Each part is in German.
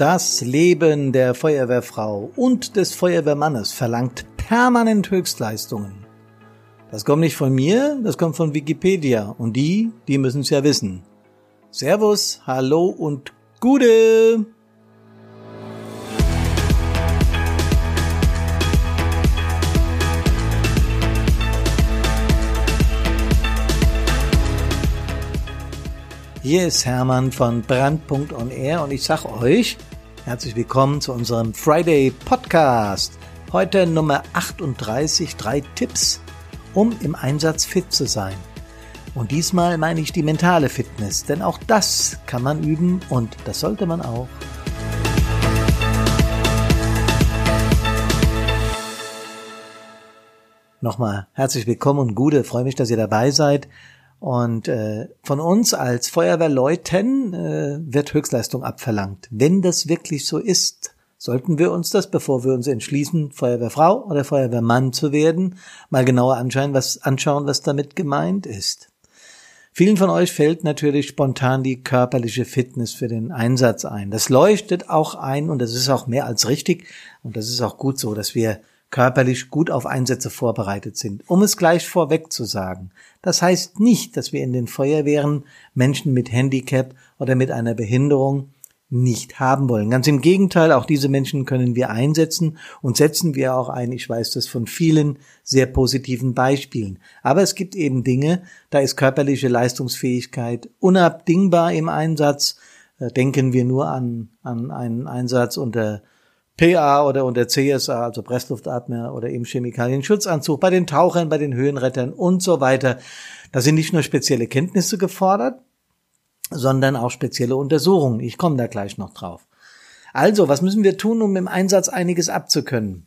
Das Leben der Feuerwehrfrau und des Feuerwehrmannes verlangt permanent Höchstleistungen. Das kommt nicht von mir, das kommt von Wikipedia und die, die müssen es ja wissen. Servus, hallo und Gude! Hier ist Hermann von Brandpunkt und ich sag euch, herzlich willkommen zu unserem Friday Podcast. Heute Nummer 38, drei Tipps, um im Einsatz fit zu sein. Und diesmal meine ich die mentale Fitness, denn auch das kann man üben und das sollte man auch. Nochmal herzlich willkommen und gute, freue mich, dass ihr dabei seid. Und äh, von uns als Feuerwehrleuten äh, wird Höchstleistung abverlangt. Wenn das wirklich so ist, sollten wir uns das, bevor wir uns entschließen, Feuerwehrfrau oder Feuerwehrmann zu werden, mal genauer anschauen, was, anschauen, was damit gemeint ist. Vielen von euch fällt natürlich spontan die körperliche Fitness für den Einsatz ein. Das leuchtet auch ein und das ist auch mehr als richtig und das ist auch gut so, dass wir körperlich gut auf Einsätze vorbereitet sind. Um es gleich vorweg zu sagen, das heißt nicht, dass wir in den Feuerwehren Menschen mit Handicap oder mit einer Behinderung nicht haben wollen. Ganz im Gegenteil, auch diese Menschen können wir einsetzen und setzen wir auch ein. Ich weiß das von vielen sehr positiven Beispielen. Aber es gibt eben Dinge, da ist körperliche Leistungsfähigkeit unabdingbar im Einsatz. Äh, denken wir nur an, an einen Einsatz unter PA oder unter CSA, also Pressluftatmer oder eben Chemikalienschutzanzug, bei den Tauchern, bei den Höhenrettern und so weiter. Da sind nicht nur spezielle Kenntnisse gefordert, sondern auch spezielle Untersuchungen. Ich komme da gleich noch drauf. Also, was müssen wir tun, um im Einsatz einiges abzukönnen?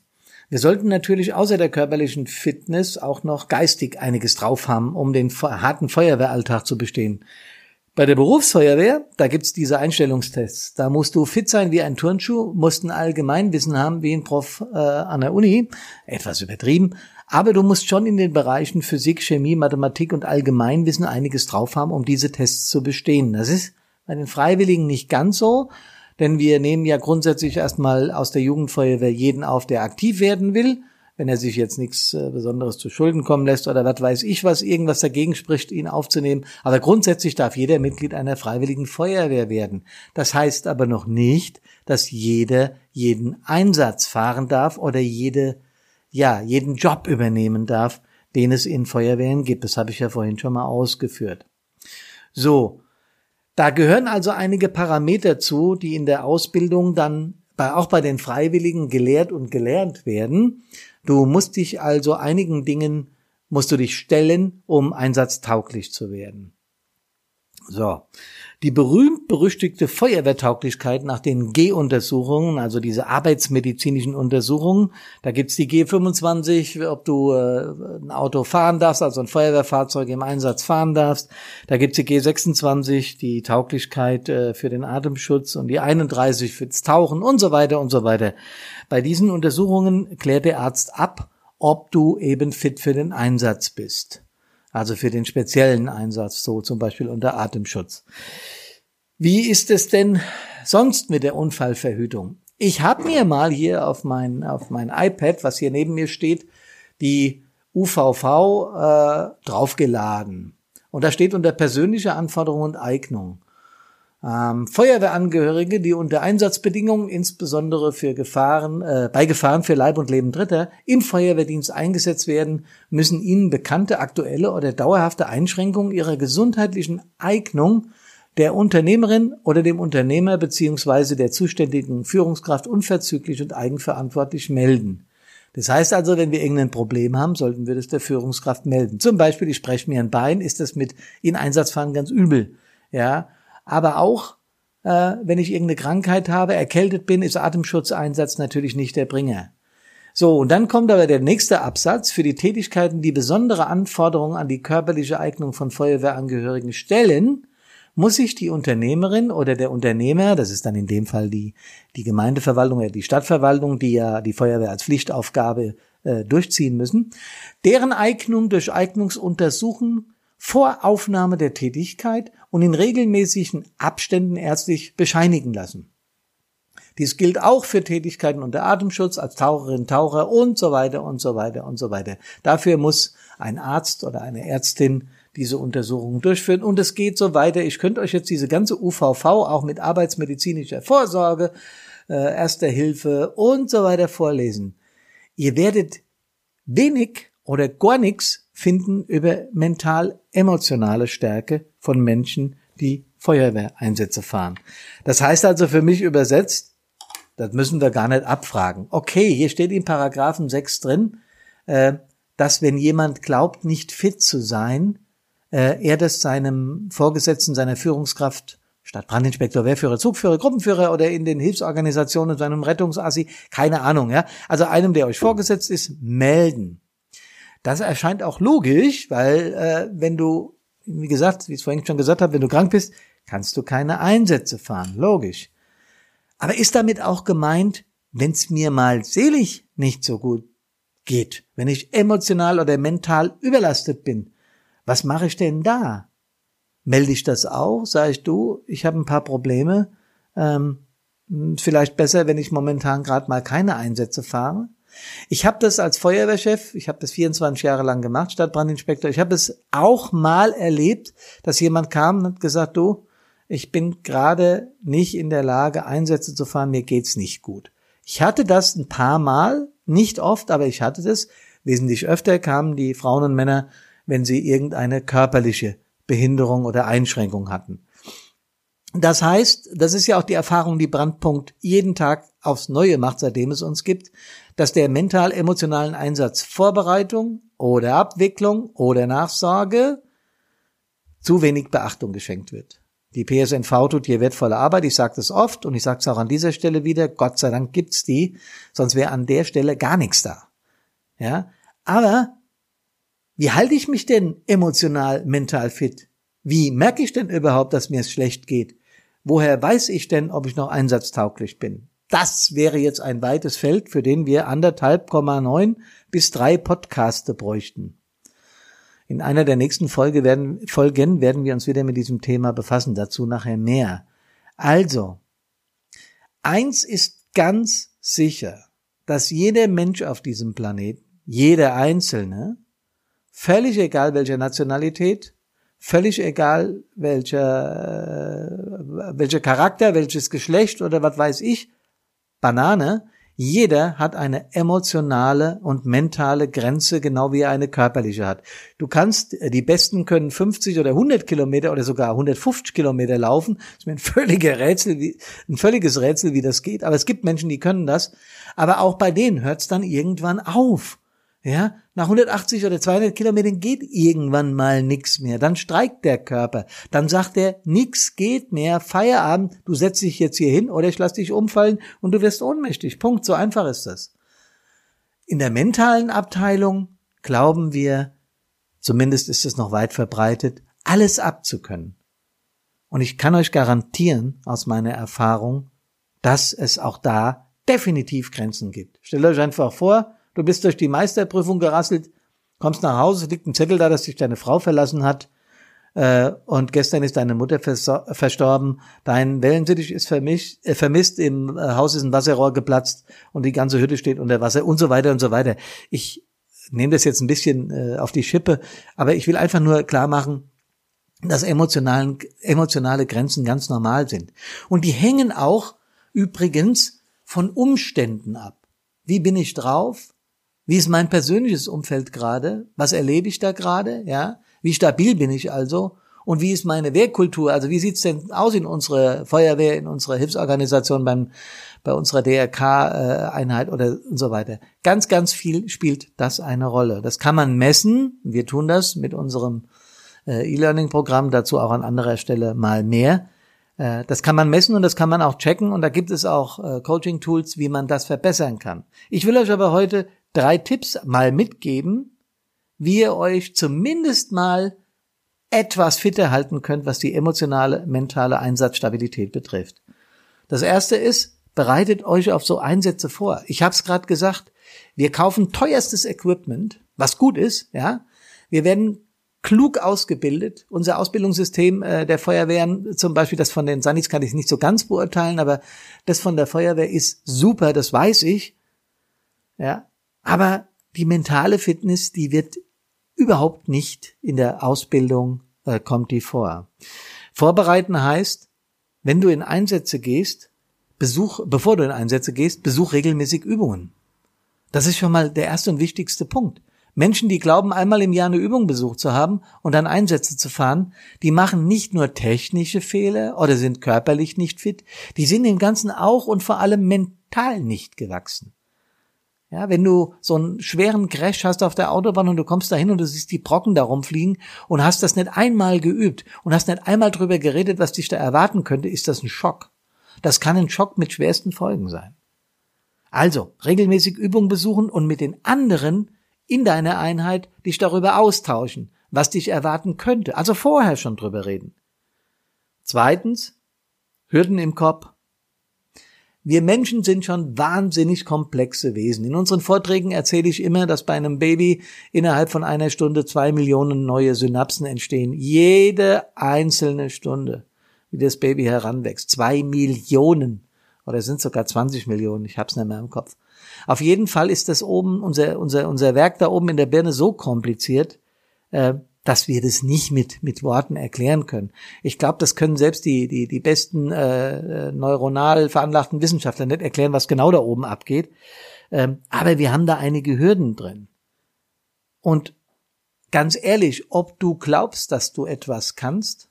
Wir sollten natürlich außer der körperlichen Fitness auch noch geistig einiges drauf haben, um den harten Feuerwehralltag zu bestehen. Bei der Berufsfeuerwehr, da gibt's diese Einstellungstests. Da musst du fit sein wie ein Turnschuh, musst ein Allgemeinwissen haben wie ein Prof äh, an der Uni. Etwas übertrieben. Aber du musst schon in den Bereichen Physik, Chemie, Mathematik und Allgemeinwissen einiges drauf haben, um diese Tests zu bestehen. Das ist bei den Freiwilligen nicht ganz so, denn wir nehmen ja grundsätzlich erstmal aus der Jugendfeuerwehr jeden auf, der aktiv werden will wenn er sich jetzt nichts äh, Besonderes zu Schulden kommen lässt oder was weiß ich, was irgendwas dagegen spricht, ihn aufzunehmen. Aber grundsätzlich darf jeder Mitglied einer freiwilligen Feuerwehr werden. Das heißt aber noch nicht, dass jeder jeden Einsatz fahren darf oder jede, ja, jeden Job übernehmen darf, den es in Feuerwehren gibt. Das habe ich ja vorhin schon mal ausgeführt. So. Da gehören also einige Parameter zu, die in der Ausbildung dann bei, auch bei den Freiwilligen gelehrt und gelernt werden. Du musst dich also einigen Dingen, musst du dich stellen, um einsatztauglich zu werden. So. Die berühmt-berüchtigte Feuerwehrtauglichkeit nach den G-Untersuchungen, also diese arbeitsmedizinischen Untersuchungen, da gibt's die G25, ob du äh, ein Auto fahren darfst, also ein Feuerwehrfahrzeug im Einsatz fahren darfst. Da gibt's die G26, die Tauglichkeit äh, für den Atemschutz und die 31 fürs Tauchen und so weiter und so weiter. Bei diesen Untersuchungen klärt der Arzt ab, ob du eben fit für den Einsatz bist also für den speziellen Einsatz, so zum Beispiel unter Atemschutz. Wie ist es denn sonst mit der Unfallverhütung? Ich habe mir mal hier auf mein, auf mein iPad, was hier neben mir steht, die UVV äh, draufgeladen. Und da steht unter persönliche Anforderungen und Eignung. Ähm, Feuerwehrangehörige, die unter Einsatzbedingungen, insbesondere für Gefahren, äh, bei Gefahren für Leib und Leben Dritter, im Feuerwehrdienst eingesetzt werden, müssen ihnen bekannte aktuelle oder dauerhafte Einschränkungen ihrer gesundheitlichen Eignung der Unternehmerin oder dem Unternehmer beziehungsweise der zuständigen Führungskraft unverzüglich und eigenverantwortlich melden. Das heißt also, wenn wir irgendein Problem haben, sollten wir das der Führungskraft melden. Zum Beispiel, ich spreche mir ein Bein, ist das mit in Einsatzfahren ganz übel. Ja, aber auch, äh, wenn ich irgendeine Krankheit habe, erkältet bin, ist Atemschutzeinsatz natürlich nicht der Bringer. So, und dann kommt aber der nächste Absatz. Für die Tätigkeiten, die besondere Anforderungen an die körperliche Eignung von Feuerwehrangehörigen stellen, muss sich die Unternehmerin oder der Unternehmer, das ist dann in dem Fall die, die Gemeindeverwaltung oder die Stadtverwaltung, die ja die Feuerwehr als Pflichtaufgabe äh, durchziehen müssen, deren Eignung durch Eignungsuntersuchen vor Aufnahme der Tätigkeit und in regelmäßigen Abständen ärztlich bescheinigen lassen. Dies gilt auch für Tätigkeiten unter Atemschutz als Taucherin, Taucher und so weiter und so weiter und so weiter. Dafür muss ein Arzt oder eine Ärztin diese Untersuchungen durchführen und es geht so weiter. Ich könnte euch jetzt diese ganze UVV auch mit arbeitsmedizinischer Vorsorge, äh, Erster Hilfe und so weiter vorlesen. Ihr werdet wenig oder gar nichts finden über mental-emotionale Stärke von Menschen, die Feuerwehreinsätze fahren. Das heißt also für mich übersetzt, das müssen wir gar nicht abfragen. Okay, hier steht in Paragraphen 6 drin, äh, dass wenn jemand glaubt, nicht fit zu sein, äh, er das seinem Vorgesetzten, seiner Führungskraft statt Brandinspektor, Wehrführer, Zugführer, Gruppenführer oder in den Hilfsorganisationen, seinem Rettungsassi, keine Ahnung, ja. Also einem, der euch vorgesetzt ist, melden. Das erscheint auch logisch, weil äh, wenn du, wie gesagt, wie ich es vorhin schon gesagt habe, wenn du krank bist, kannst du keine Einsätze fahren. Logisch. Aber ist damit auch gemeint, wenn es mir mal selig nicht so gut geht, wenn ich emotional oder mental überlastet bin, was mache ich denn da? Melde ich das auch? Sag ich du, ich habe ein paar Probleme. Ähm, vielleicht besser, wenn ich momentan gerade mal keine Einsätze fahre. Ich habe das als Feuerwehrchef, ich habe das 24 Jahre lang gemacht, Stadtbrandinspektor, ich habe es auch mal erlebt, dass jemand kam und hat gesagt, du, ich bin gerade nicht in der Lage, Einsätze zu fahren, mir geht's nicht gut. Ich hatte das ein paar Mal, nicht oft, aber ich hatte das. Wesentlich öfter kamen die Frauen und Männer, wenn sie irgendeine körperliche Behinderung oder Einschränkung hatten. Das heißt, das ist ja auch die Erfahrung, die Brandpunkt jeden Tag aufs Neue macht, seitdem es uns gibt, dass der mental-emotionalen Einsatz Vorbereitung oder Abwicklung oder Nachsorge zu wenig Beachtung geschenkt wird. Die PSNV tut hier wertvolle Arbeit, ich sage das oft und ich sage es auch an dieser Stelle wieder, Gott sei Dank gibt's die, sonst wäre an der Stelle gar nichts da. Ja, aber wie halte ich mich denn emotional, mental fit? Wie merke ich denn überhaupt, dass mir es schlecht geht? Woher weiß ich denn, ob ich noch einsatztauglich bin? Das wäre jetzt ein weites Feld, für den wir anderthalb Komma neun bis drei Podcaste bräuchten. In einer der nächsten Folge werden, Folgen werden wir uns wieder mit diesem Thema befassen, dazu nachher mehr. Also, eins ist ganz sicher, dass jeder Mensch auf diesem Planeten, jeder Einzelne, völlig egal welcher Nationalität, völlig egal welcher, äh, welcher Charakter, welches Geschlecht oder was weiß ich, Banane, jeder hat eine emotionale und mentale Grenze, genau wie er eine körperliche hat. Du kannst, äh, die Besten können 50 oder 100 Kilometer oder sogar 150 Kilometer laufen. Das ist mir ein völliger Rätsel, wie, ein völliges Rätsel, wie das geht. Aber es gibt Menschen, die können das. Aber auch bei denen hört es dann irgendwann auf. Ja, nach 180 oder 200 Kilometern geht irgendwann mal nix mehr. Dann streikt der Körper. Dann sagt er, nix geht mehr. Feierabend. Du setzt dich jetzt hier hin oder ich lass dich umfallen und du wirst ohnmächtig. Punkt. So einfach ist das. In der mentalen Abteilung glauben wir, zumindest ist es noch weit verbreitet, alles abzukönnen. Und ich kann euch garantieren aus meiner Erfahrung, dass es auch da definitiv Grenzen gibt. Stellt euch einfach vor, Du bist durch die Meisterprüfung gerasselt, kommst nach Hause, liegt ein Zettel da, dass dich deine Frau verlassen hat äh, und gestern ist deine Mutter verstorben, dein Wellensittich ist vermischt, äh, vermisst, im äh, Haus ist ein Wasserrohr geplatzt und die ganze Hütte steht unter Wasser und so weiter und so weiter. Ich nehme das jetzt ein bisschen äh, auf die Schippe, aber ich will einfach nur klar machen, dass emotionalen, emotionale Grenzen ganz normal sind. Und die hängen auch übrigens von Umständen ab. Wie bin ich drauf? Wie ist mein persönliches Umfeld gerade? Was erlebe ich da gerade? Ja, wie stabil bin ich also? Und wie ist meine Wehrkultur? Also wie sieht's denn aus in unserer Feuerwehr, in unserer Hilfsorganisation, beim, bei unserer DRK-Einheit oder und so weiter? Ganz, ganz viel spielt das eine Rolle. Das kann man messen. Wir tun das mit unserem äh, E-Learning-Programm, dazu auch an anderer Stelle mal mehr. Äh, das kann man messen und das kann man auch checken und da gibt es auch äh, Coaching-Tools, wie man das verbessern kann. Ich will euch aber heute drei Tipps mal mitgeben, wie ihr euch zumindest mal etwas fitter halten könnt, was die emotionale, mentale Einsatzstabilität betrifft. Das erste ist, bereitet euch auf so Einsätze vor. Ich habe es gerade gesagt, wir kaufen teuerstes Equipment, was gut ist, ja. Wir werden klug ausgebildet. Unser Ausbildungssystem äh, der Feuerwehren, zum Beispiel das von den Sanis kann ich nicht so ganz beurteilen, aber das von der Feuerwehr ist super, das weiß ich. Ja, aber die mentale Fitness, die wird überhaupt nicht in der Ausbildung äh, kommt die vor. Vorbereiten heißt, wenn du in Einsätze gehst, besuch, bevor du in Einsätze gehst, besuch regelmäßig Übungen. Das ist schon mal der erste und wichtigste Punkt. Menschen, die glauben, einmal im Jahr eine Übung besucht zu haben und dann Einsätze zu fahren, die machen nicht nur technische Fehler oder sind körperlich nicht fit, die sind im Ganzen auch und vor allem mental nicht gewachsen. Ja, wenn du so einen schweren Crash hast auf der Autobahn und du kommst dahin und du siehst die Brocken da rumfliegen und hast das nicht einmal geübt und hast nicht einmal drüber geredet, was dich da erwarten könnte, ist das ein Schock. Das kann ein Schock mit schwersten Folgen sein. Also, regelmäßig Übungen besuchen und mit den anderen in deiner Einheit dich darüber austauschen, was dich erwarten könnte. Also vorher schon drüber reden. Zweitens, Hürden im Kopf. Wir Menschen sind schon wahnsinnig komplexe Wesen. In unseren Vorträgen erzähle ich immer, dass bei einem Baby innerhalb von einer Stunde zwei Millionen neue Synapsen entstehen. Jede einzelne Stunde, wie das Baby heranwächst. Zwei Millionen. Oder sind sogar 20 Millionen. Ich hab's nicht mehr im Kopf. Auf jeden Fall ist das oben, unser, unser, unser Werk da oben in der Birne so kompliziert, äh, dass wir das nicht mit, mit Worten erklären können. Ich glaube, das können selbst die, die, die besten äh, neuronal veranlagten Wissenschaftler nicht erklären, was genau da oben abgeht. Ähm, aber wir haben da einige Hürden drin. Und ganz ehrlich, ob du glaubst, dass du etwas kannst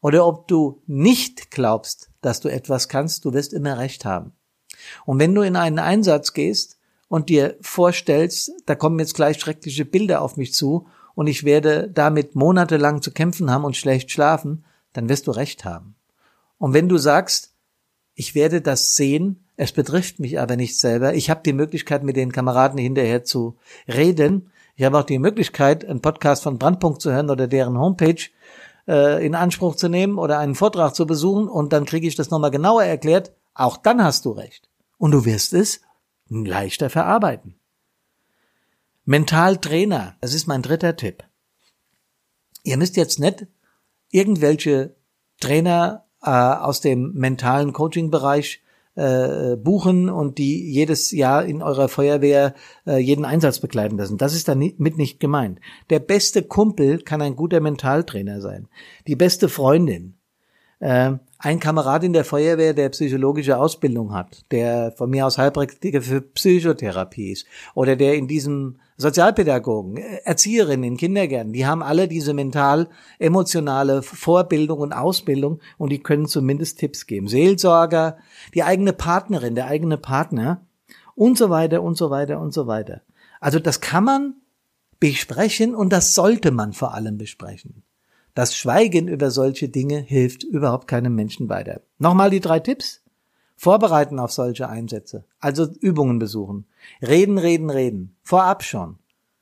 oder ob du nicht glaubst, dass du etwas kannst, du wirst immer recht haben. Und wenn du in einen Einsatz gehst und dir vorstellst, da kommen jetzt gleich schreckliche Bilder auf mich zu und ich werde damit monatelang zu kämpfen haben und schlecht schlafen, dann wirst du recht haben. Und wenn du sagst, ich werde das sehen, es betrifft mich aber nicht selber, ich habe die Möglichkeit, mit den Kameraden hinterher zu reden, ich habe auch die Möglichkeit, einen Podcast von Brandpunkt zu hören oder deren Homepage äh, in Anspruch zu nehmen oder einen Vortrag zu besuchen und dann kriege ich das nochmal genauer erklärt, auch dann hast du recht. Und du wirst es leichter verarbeiten. Mentaltrainer, das ist mein dritter Tipp. Ihr müsst jetzt nicht irgendwelche Trainer äh, aus dem mentalen Coaching-Bereich äh, buchen und die jedes Jahr in eurer Feuerwehr äh, jeden Einsatz begleiten lassen. Das ist damit nicht gemeint. Der beste Kumpel kann ein guter Mentaltrainer sein. Die beste Freundin, äh, ein Kamerad in der Feuerwehr, der psychologische Ausbildung hat, der von mir aus Heilpraktiker für Psychotherapie ist oder der in diesem Sozialpädagogen, Erzieherinnen in Kindergärten, die haben alle diese mental-emotionale Vorbildung und Ausbildung und die können zumindest Tipps geben. Seelsorger, die eigene Partnerin, der eigene Partner und so weiter und so weiter und so weiter. Also das kann man besprechen und das sollte man vor allem besprechen. Das Schweigen über solche Dinge hilft überhaupt keinem Menschen weiter. Nochmal die drei Tipps. Vorbereiten auf solche Einsätze. Also Übungen besuchen. Reden, reden, reden. Vorab schon.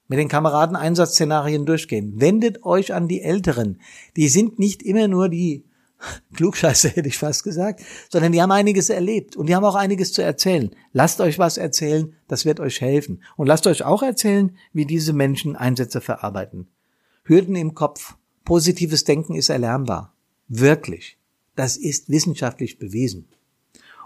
Mit den Kameraden Einsatzszenarien durchgehen. Wendet euch an die Älteren. Die sind nicht immer nur die Klugscheiße hätte ich fast gesagt, sondern die haben einiges erlebt und die haben auch einiges zu erzählen. Lasst euch was erzählen, das wird euch helfen. Und lasst euch auch erzählen, wie diese Menschen Einsätze verarbeiten. Hürden im Kopf, Positives Denken ist erlernbar. Wirklich. Das ist wissenschaftlich bewiesen.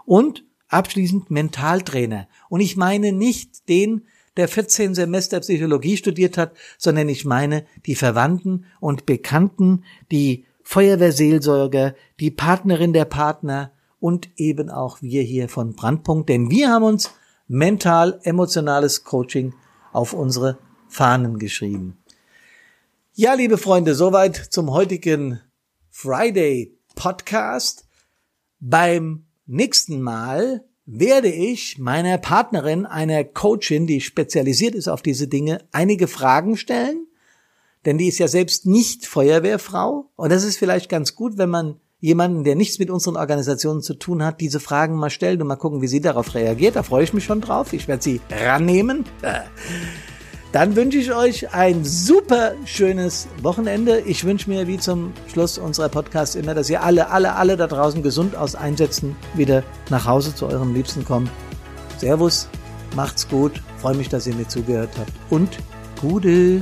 Und abschließend Mentaltrainer. Und ich meine nicht den, der 14 Semester Psychologie studiert hat, sondern ich meine die Verwandten und Bekannten, die Feuerwehrseelsorger, die Partnerin der Partner und eben auch wir hier von Brandpunkt, denn wir haben uns mental-emotionales Coaching auf unsere Fahnen geschrieben. Ja, liebe Freunde, soweit zum heutigen Friday Podcast. Beim nächsten Mal werde ich meiner Partnerin, einer Coachin, die spezialisiert ist auf diese Dinge, einige Fragen stellen, denn die ist ja selbst nicht Feuerwehrfrau und das ist vielleicht ganz gut, wenn man jemanden, der nichts mit unseren Organisationen zu tun hat, diese Fragen mal stellt und mal gucken, wie sie darauf reagiert. Da freue ich mich schon drauf. Ich werde sie rannehmen. Dann wünsche ich euch ein super schönes Wochenende. Ich wünsche mir wie zum Schluss unserer Podcast immer, dass ihr alle, alle, alle da draußen gesund aus Einsätzen wieder nach Hause zu eurem Liebsten kommt. Servus, macht's gut, freue mich, dass ihr mir zugehört habt und Gute.